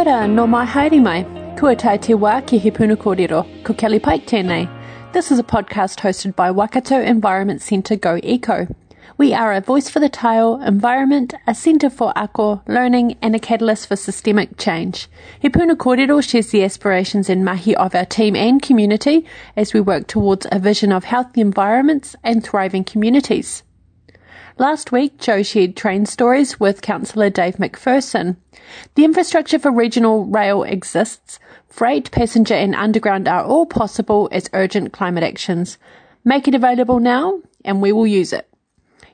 Ora, no mai haere. Kua tai te wā ki he puna kōrero, ko Kelly Pike tēnei. This is a podcast hosted by Waikato Environment Centre Go Eco. We are a voice for the taiao, environment, a centre for ako, learning, and a catalyst for systemic change. He Puna Kōrero shares the aspirations and mahi of our team and community as we work towards a vision of healthy environments and thriving communities. Last week, Joe shared train stories with Councillor Dave McPherson. The infrastructure for regional rail exists. Freight, passenger, and underground are all possible as urgent climate actions. Make it available now, and we will use it.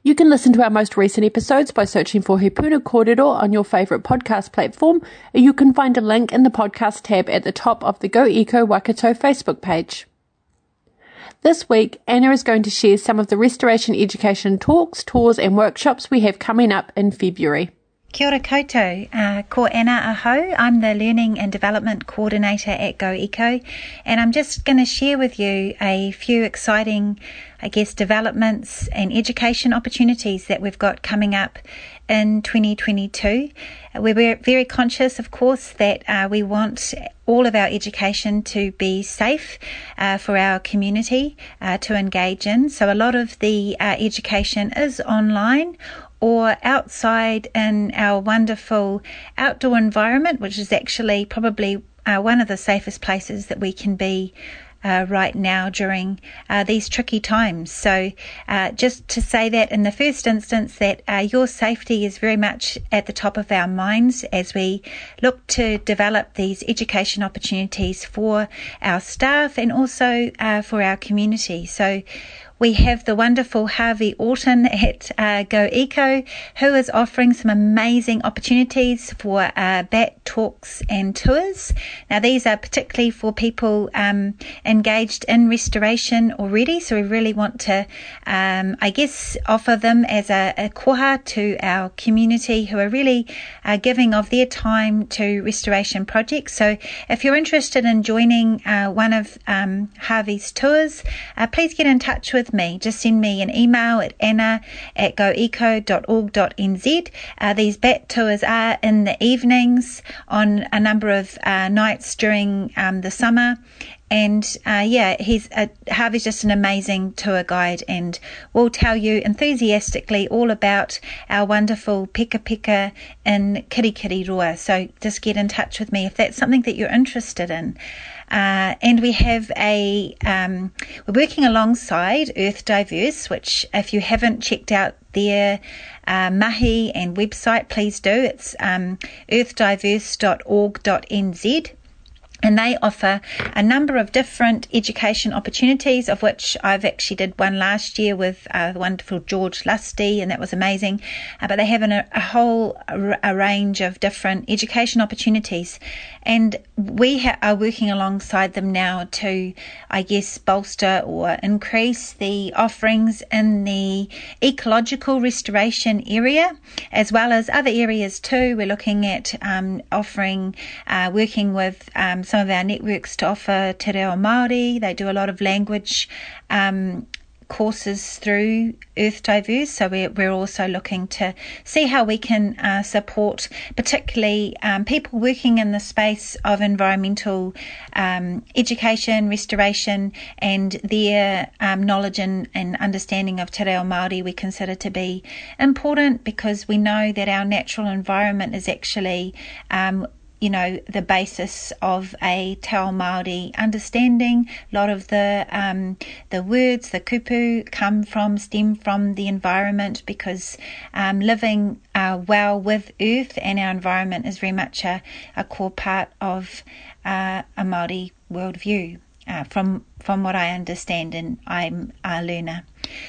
You can listen to our most recent episodes by searching for He Puna Kōrero on your favourite podcast platform, or you can find a link in the podcast tab at the top of the Go Eco Waikato Facebook page. This week, Anna is going to share some of the restoration education talks, tours, and workshops we have coming up in February. Kia ora koutou, uh, ko Anna Aho. I'm the Learning and Development Coordinator at Go Eco, and I'm just going to share with you a few exciting, I guess, developments and education opportunities that we've got coming up in 2022. We're very conscious, of course, that uh, we want all of our education to be safe uh, for our community uh, to engage in. So a lot of the uh, education is online or outside in our wonderful outdoor environment, which is actually probably uh, one of the safest places that we can be uh, right now during uh, these tricky times. So, uh, just to say that in the first instance, that uh, your safety is very much at the top of our minds as we look to develop these education opportunities for our staff and also uh, for our community. So, we have the wonderful Harvey Orton at uh, Go Eco, who is offering some amazing opportunities for uh, bat talks and tours. Now, these are particularly for people um, engaged in restoration already, so we really want to, um, I guess, offer them as a, a koha to our community who are really uh, giving of their time to restoration projects. So, if you're interested in joining uh, one of um, Harvey's tours, uh, please get in touch with with me, just send me an email at anna at goeco.org.nz. Uh, these bat tours are in the evenings on a number of uh, nights during um, the summer. And uh, yeah, he's uh, Harvey's just an amazing tour guide, and will tell you enthusiastically all about our wonderful peka peka in Kirikiriroa. So just get in touch with me if that's something that you're interested in. Uh, and we have a, um, we're working alongside Earth Diverse, which if you haven't checked out their uh, mahi and website, please do. It's um, earthdiverse.org.nz and they offer a number of different education opportunities of which I've actually did one last year with uh, the wonderful George Lusty and that was amazing. Uh, but they have an, a whole a, range of different education opportunities. And we ha- are working alongside them now to I guess bolster or increase the offerings in the ecological restoration area as well as other areas too. We're looking at um, offering uh, working with um, some of our networks to offer Te Reo Māori. They do a lot of language um, courses through Earth Diverse. So we're, we're also looking to see how we can uh, support particularly um, people working in the space of environmental um, education, restoration, and their um, knowledge and, and understanding of Te Reo Māori we consider to be important because we know that our natural environment is actually um, you know the basis of a Te Ao Māori understanding. A lot of the um, the words, the kupu, come from stem from the environment because um, living uh, well with earth and our environment is very much a, a core part of uh, a Māori worldview. uh, from from what I understand, and I'm a learner.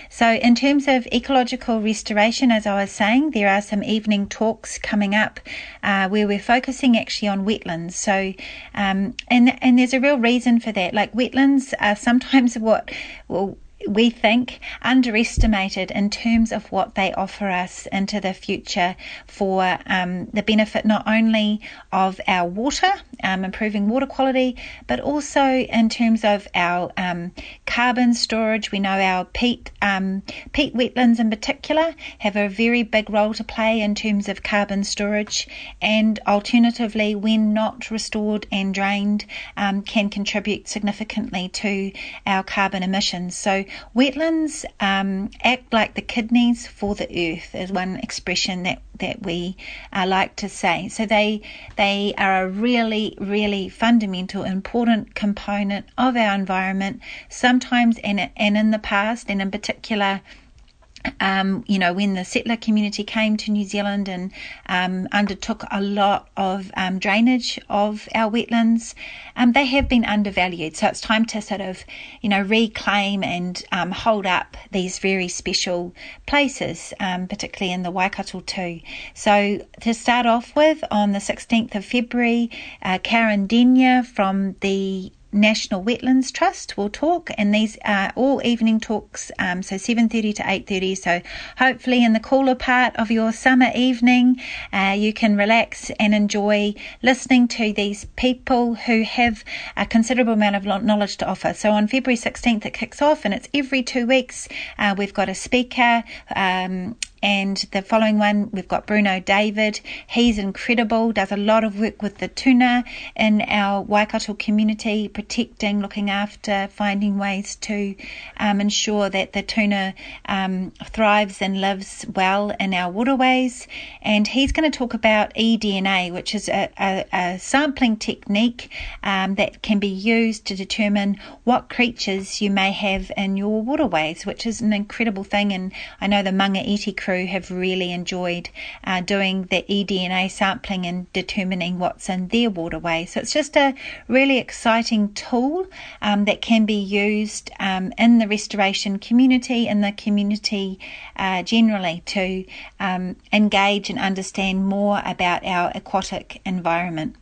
So, in terms of ecological restoration, as I was saying, there are some evening talks coming up uh, where we're focusing actually on wetlands. So, um, and and there's a real reason for that. Like wetlands are sometimes what well we think, underestimated in terms of what they offer us into the future for um, the benefit not only of our water, um, improving water quality, but also in terms of our um, carbon storage. We know our peat, um, peat wetlands in particular have a very big role to play in terms of carbon storage, and alternatively, when not restored and drained, um, can contribute significantly to our carbon emissions. So Wetlands um, act like the kidneys for the earth, is one expression that, that we uh, like to say. So they they are a really, really fundamental, important component of our environment. Sometimes, and and in the past, and in particular um, you know, when the settler community came to New Zealand and um, undertook a lot of um, drainage of our wetlands, um, they have been undervalued. So it's time to sort of, you know, reclaim and um, hold up these very special places, um, particularly in the Waikato too. So to start off with, on the 16th of February, uh, Karen Denyer from the National Wetlands Trust will talk, and these are all evening talks, um, so 7:30 to 8:30. So hopefully, in the cooler part of your summer evening, uh, you can relax and enjoy listening to these people who have a considerable amount of knowledge to offer. So on February 16th, it kicks off, and it's every two weeks. Uh, we've got a speaker. Um, and the following one, we've got Bruno David. He's incredible, does a lot of work with the tuna in our Waikato community, protecting, looking after, finding ways to um, ensure that the tuna um, thrives and lives well in our waterways. And he's going to talk about eDNA, which is a, a, a sampling technique um, that can be used to determine what creatures you may have in your waterways, which is an incredible thing. And I know the Manga Iti crew have really enjoyed uh, doing the eDNA sampling and determining what's in their waterway. So it's just a really exciting tool um, that can be used um, in the restoration community, in the community uh, generally, to um, engage and understand more about our aquatic environment.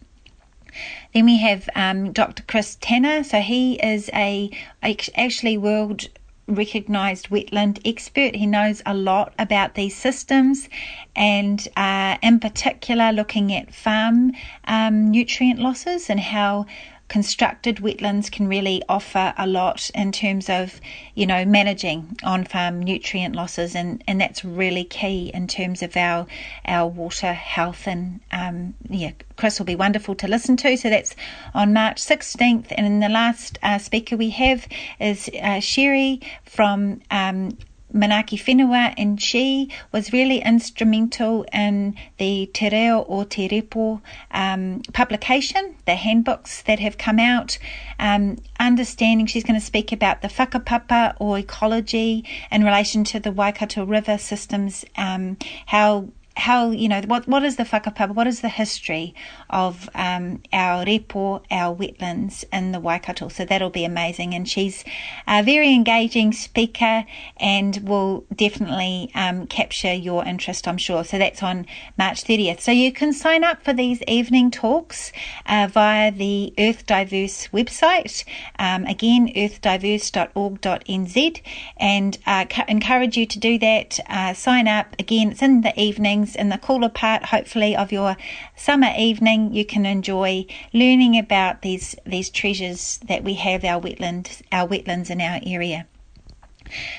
Then we have um, Dr. Chris Tanner. So he is a actually world recognised wetland expert. He knows a lot about these systems and, uh, in particular, looking at farm um, nutrient losses and how constructed wetlands can really offer a lot in terms of, you know, managing on farm nutrient losses, and, and that's really key in terms of our our water health. And um, yeah, Chris will be wonderful to listen to. So that's on March 16th, and the last uh, speaker we have is uh, Sherry from. Um, Manaaki Whenua, and she was really instrumental in the Te Reo o Te Repo um, publication, the handbooks that have come out. Um, understanding, she's going to speak about the whakapapa or ecology in relation to the Waikato River systems, um, how how you know what what is the whakapapa what is the history of um, our repo our wetlands in the Waikato? So that'll be amazing. And she's a very engaging speaker and will definitely um, capture your interest I'm sure. So that's on March 30th so you can sign up for these evening talks uh, via the Earth Diverse website. Um, again earthdiverse.org.nz and uh, encourage you to do that. Uh, sign up. Again it's in the evening evenings in the cooler part, hopefully, of your summer evening, you can enjoy learning about these these treasures that we have our wetlands our wetlands in our area.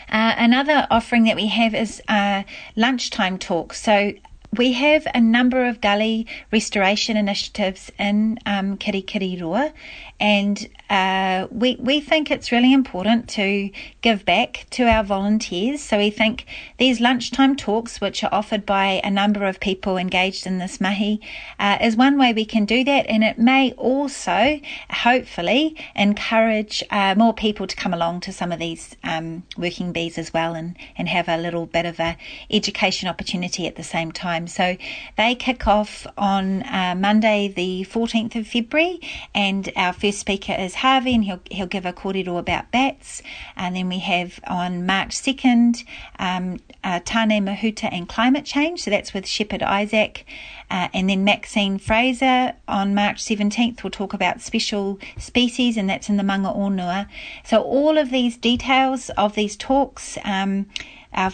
Uh, another offering that we have is uh, lunchtime talks. So we have a number of gully restoration initiatives in um, Kirikiriroa, and uh, we we think it's really important to give back to our volunteers. So we think these lunchtime talks, which are offered by a number of people engaged in this mahi, uh, is one way we can do that, and it may also, hopefully, encourage uh, more people to come along to some of these um, working bees as well, and and have a little bit of a education opportunity at the same time. So they kick off on uh, Monday, the 14th of February, and our first speaker is Harvey, and he'll he'll give a kōrero about bats. And then we have on March second, um, uh, Tane Mahuta and climate change. So that's with Shepherd Isaac, uh, and then Maxine Fraser on March seventeenth We'll talk about special species, and that's in the Manga Onua. So all of these details of these talks. Um, uh,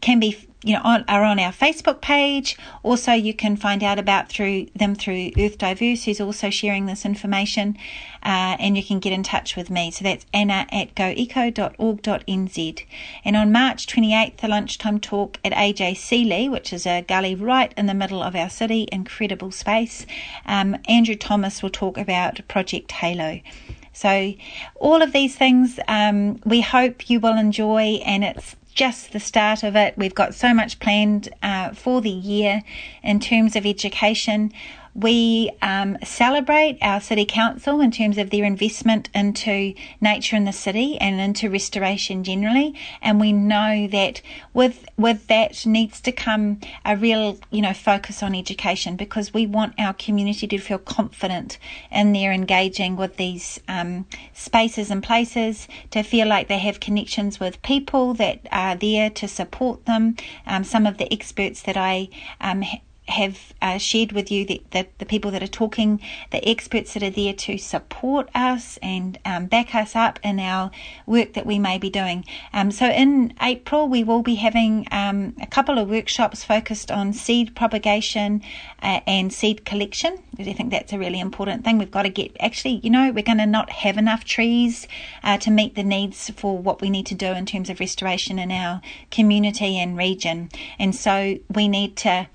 can be you know on, are on our Facebook page. Also, you can find out about through them through Earth Diverse, who's also sharing this information, uh, and you can get in touch with me. So that's Anna at goeco.org.nz. And on March 28th, the lunchtime talk at AJ Seeley, which is a gully right in the middle of our city, incredible space. Um, Andrew Thomas will talk about Project Halo. So, all of these things um, we hope you will enjoy, and it's just the start of it. We've got so much planned uh, for the year in terms of education. We um, celebrate our city council in terms of their investment into nature in the city and into restoration generally. And we know that with with that needs to come a real you know focus on education because we want our community to feel confident in their engaging with these um, spaces and places, to feel like they have connections with people that are there to support them. Um, some of the experts that I um, have uh, shared with you that, that, the people that are talking, the experts that are there to support us and um, back us up in our work that we may be doing. Um, so in April, we will be having um, a couple of workshops focused on seed propagation uh, and seed collection. I think that's a really important thing. We've got to get actually, you know, we're going to not have enough trees uh, to meet the needs for what we need to do in terms of restoration in our community and region. And so we need to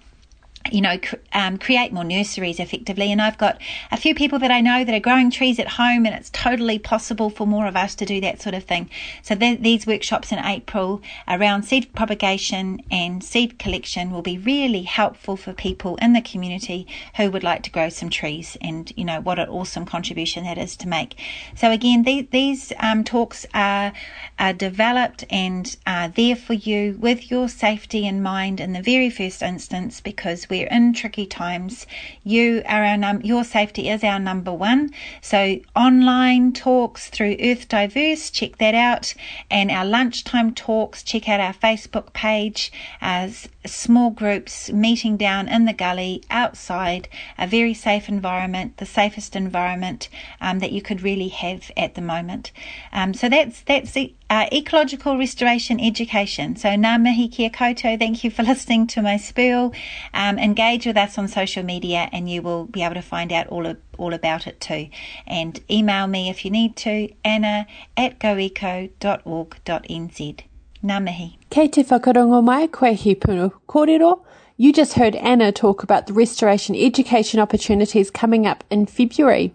you know, um, create more nurseries effectively. And I've got a few people that I know that are growing trees at home, and it's totally possible for more of us to do that sort of thing. So th- these workshops in April around seed propagation and seed collection will be really helpful for people in the community who would like to grow some trees. And you know what an awesome contribution that is to make. So again, th- these um, talks are, are developed and are there for you with your safety in mind in the very first instance because we're in tricky times. You are our num- your safety is our number one. So online talks through Earth Diverse, check that out, and our lunchtime talks. Check out our Facebook page as small groups meeting down in the gully outside a very safe environment, the safest environment um, that you could really have at the moment. Um, so that's that's uh, ecological restoration education. So ngā kia. Thank you for listening to my spiel. Um, engage with us on social media, and you will be able to find out all of, all about it too. And email me if you need to, Anna at goeco.org.nz. Ngā mihi. Kei te whakarongo mai koe He Puna Kōrero. You just heard Anna talk about the restoration education opportunities coming up in February.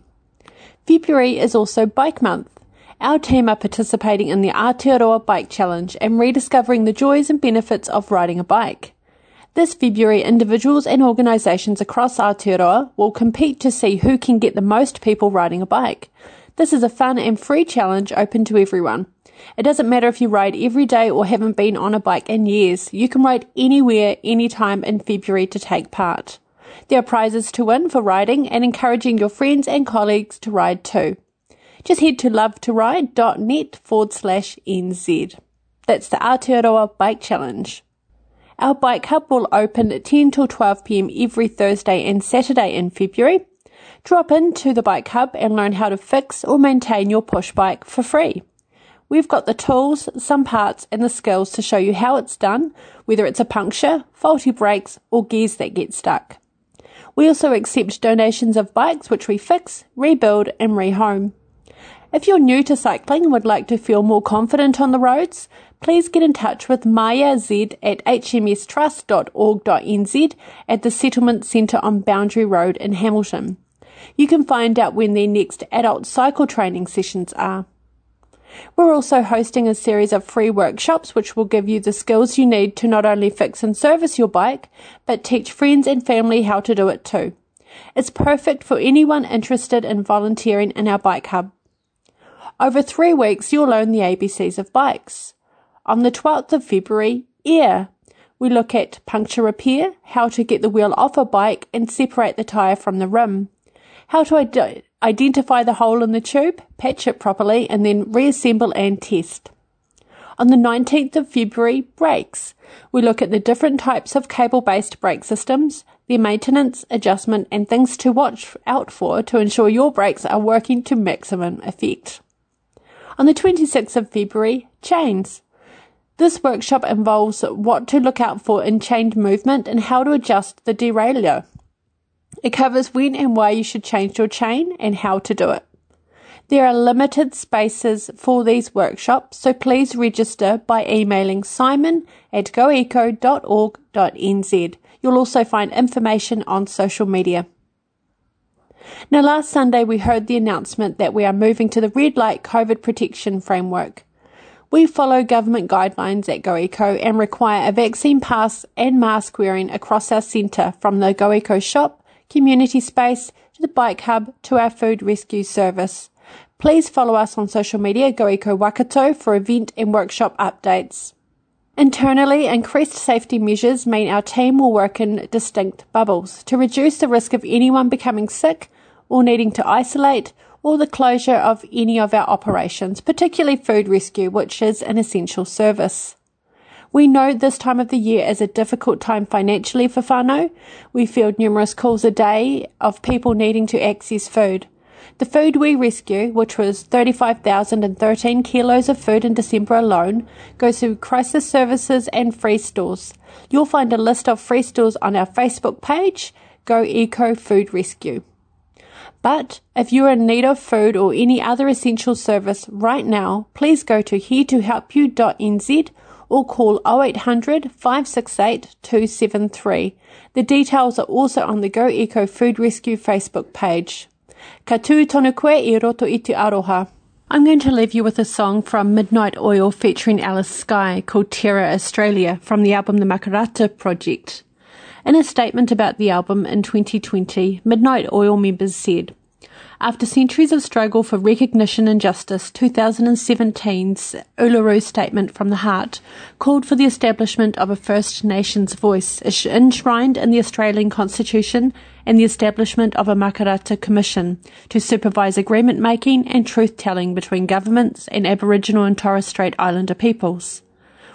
February is also Bike Month. Our team are participating in the Aotearoa Bike Challenge and rediscovering the joys and benefits of riding a bike. This February, individuals and organisations across Aotearoa will compete to see who can get the most people riding a bike. This is a fun and free challenge open to everyone. It doesn't matter if you ride every day or haven't been on a bike in years. You can ride anywhere, anytime in February to take part. There are prizes to win for riding and encouraging your friends and colleagues to ride too. Just head to lovetoride.net forward slash NZ. That's the Aotearoa Bike Challenge. Our bike hub will open at 10 till 12 pm every Thursday and Saturday in February. Drop into the bike hub and learn how to fix or maintain your push bike for free. We've got the tools, some parts, and the skills to show you how it's done, whether it's a puncture, faulty brakes, or gears that get stuck. We also accept donations of bikes which we fix, rebuild, and rehome. If you're new to cycling and would like to feel more confident on the roads, please get in touch with Maya Z at hmstrust.org.nz at the Settlement Centre on Boundary Road in Hamilton. You can find out when their next adult cycle training sessions are. We're also hosting a series of free workshops which will give you the skills you need to not only fix and service your bike, but teach friends and family how to do it too. It's perfect for anyone interested in volunteering in our bike hub. Over three weeks, you'll learn the ABCs of bikes. On the 12th of February, air. We look at puncture repair, how to get the wheel off a bike and separate the tyre from the rim, how to ad- identify the hole in the tube, patch it properly, and then reassemble and test. On the 19th of February, brakes. We look at the different types of cable based brake systems, their maintenance, adjustment, and things to watch out for to ensure your brakes are working to maximum effect. On the 26th of February, chains. This workshop involves what to look out for in chain movement and how to adjust the derailleur. It covers when and why you should change your chain and how to do it. There are limited spaces for these workshops, so please register by emailing simon at goeco.org.nz. You'll also find information on social media. Now, last Sunday we heard the announcement that we are moving to the red light COVID protection framework. We follow government guidelines at GoEco and require a vaccine pass and mask wearing across our centre from the GoEco shop, community space, to the bike hub to our food rescue service. Please follow us on social media, GoEco Waikato, for event and workshop updates. Internally, increased safety measures mean our team will work in distinct bubbles to reduce the risk of anyone becoming sick or needing to isolate or the closure of any of our operations, particularly food rescue, which is an essential service. We know this time of the year is a difficult time financially for whānau. We field numerous calls a day of people needing to access food. The food we rescue, which was 35,013 kilos of food in December alone, goes to crisis services and free stores. You'll find a list of free stores on our Facebook page, Go Eco Food Rescue. But if you're in need of food or any other essential service right now, please go to heretohelpyou.nz or call 0800 568 273. The details are also on the Go Eco Food Rescue Facebook page. Ka tū tonu koe i roto i te aroha. I'm going to leave you with a song from Midnight Oil featuring Alice Skye called Terror Australis from the album The Makarrata Project. In a statement about the album in 2020, Midnight Oil members said, after centuries of struggle for recognition and justice, 2017's Uluru Statement from the Heart called for the establishment of a First Nations voice enshrined in the Australian Constitution and the establishment of a Makarrata Commission to supervise agreement making and truth telling between governments and Aboriginal and Torres Strait Islander peoples.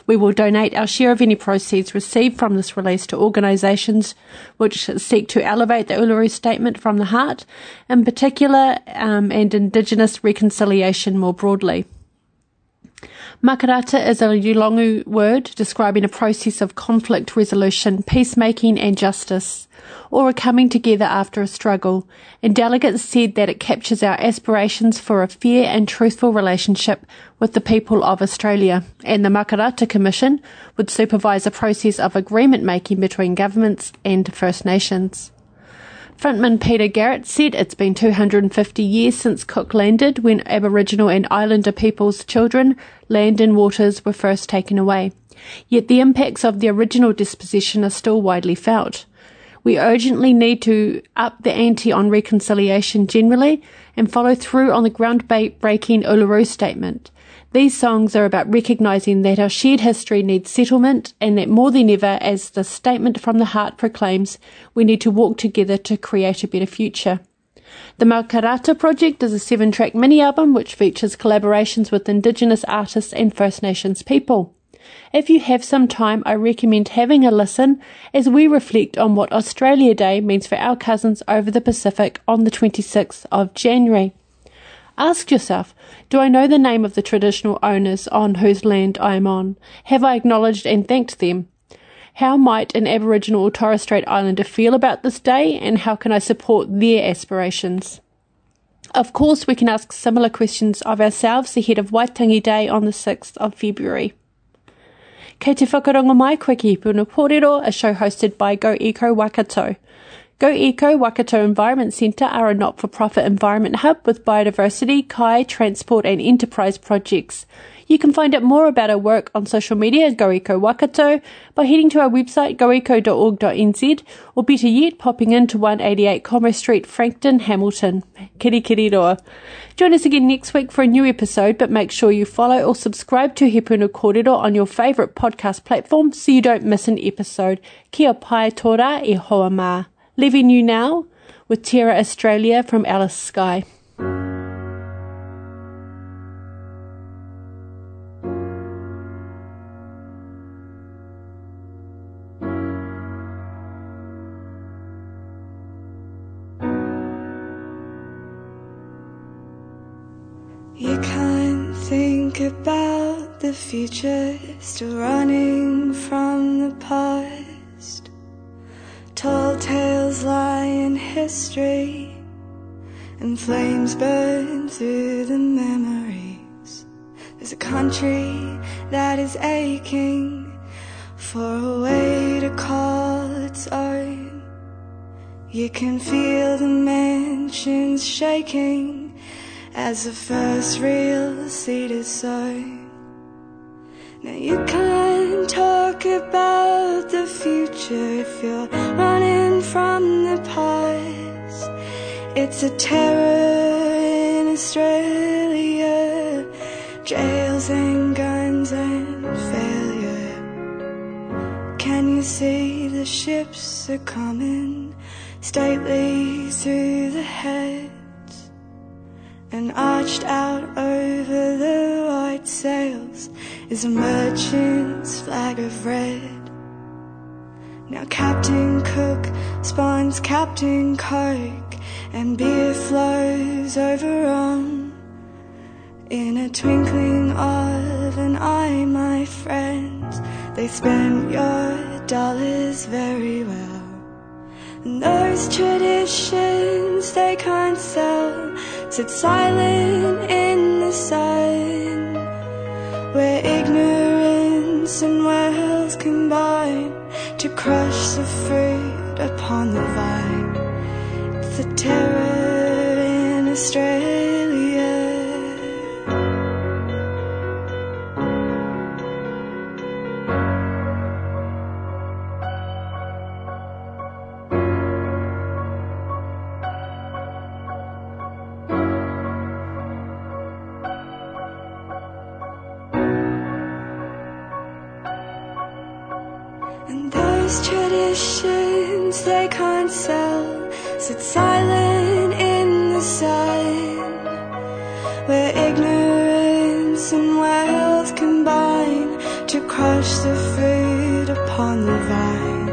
We will donate our share of any proceeds received from this release to organisations which seek to elevate the Uluru Statement from the heart, in particular, um, and Indigenous reconciliation more broadly. Makarrata is a Yolngu word describing a process of conflict resolution, peacemaking, and justice, or a coming together after a struggle, and delegates said that it captures our aspirations for a fair and truthful relationship with the people of Australia, and the Makarrata Commission would supervise a process of agreement making between governments and First Nations. Frontman Peter Garrett said it's been 250 years since Cook landed when Aboriginal and Islander peoples' children, land and waters were first taken away. Yet the impacts of the original dispossession are still widely felt. We urgently need to up the ante on reconciliation generally and follow through on the groundbreaking Uluru Statement. These songs are about recognizing that our shared history needs settlement and that more than ever, as the statement from the heart proclaims, we need to walk together to create a better future. The Makarrata Project is a seven track mini album which features collaborations with Indigenous artists and First Nations people. If you have some time, I recommend having a listen as we reflect on what Australia Day means for our cousins over the Pacific on the 26th of January. Ask yourself, do I know the name of the traditional owners on whose land I am on? Have I acknowledged and thanked them? How might an Aboriginal or Torres Strait Islander feel about this day and how can I support their aspirations? Of course, we can ask similar questions of ourselves ahead of Waitangi Day on the 6th of February. Kei te whakarongo mai koe ki Puna Kōrero, a show hosted by Go Eco Waikato. Go Eco Waikato Environment Centre are a not for profit environment hub with biodiversity, kai, transport, and enterprise projects. You can find out more about our work on social media, Go Eco Waikato, by heading to our website, goeco.org.nz, or better yet, popping into 188 Commerce Street, Frankton, Hamilton. Kiri kiri roa. Join us again next week for a new episode, but make sure you follow or subscribe to He Puna Kōrero on your favourite podcast platform so you don't miss an episode. Kia pai tora e hoa ma. Leaving you now with Terror Australis from Alice Skye. the future, still running from the past. Tall tales lie in history, and flames burn through the memories. There's a country that is aching for a way to call its own. You can feel the mansions shaking as the first real seed is sown. Now you can't talk about the future if you're running from the past. It's a terror in Australia, jails and guns and failure. Can you see the ships are coming stately through the heads and arched out over the white sails? is a merchant's flag of red. Now Captain Cook spawns Captain Coke, and beer flows over on. In a twinkling of an eye, my friends, they spent your dollars very well. And those traditions they can't sell sit silent in the sun where ignorance and wealth combine to crush the fruit upon the vine. It's a terror in a Australia. Sit silent in the sun, where ignorance and wealth combine to crush the fruit upon the vine.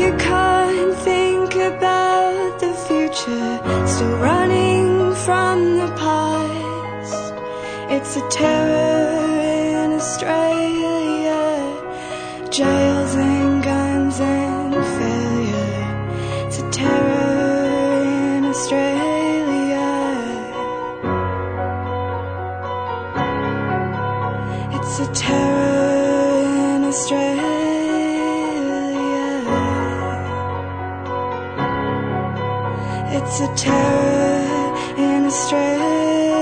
You can't think about the future, still running from the past. It's a terror in Australia, It's a terror in a more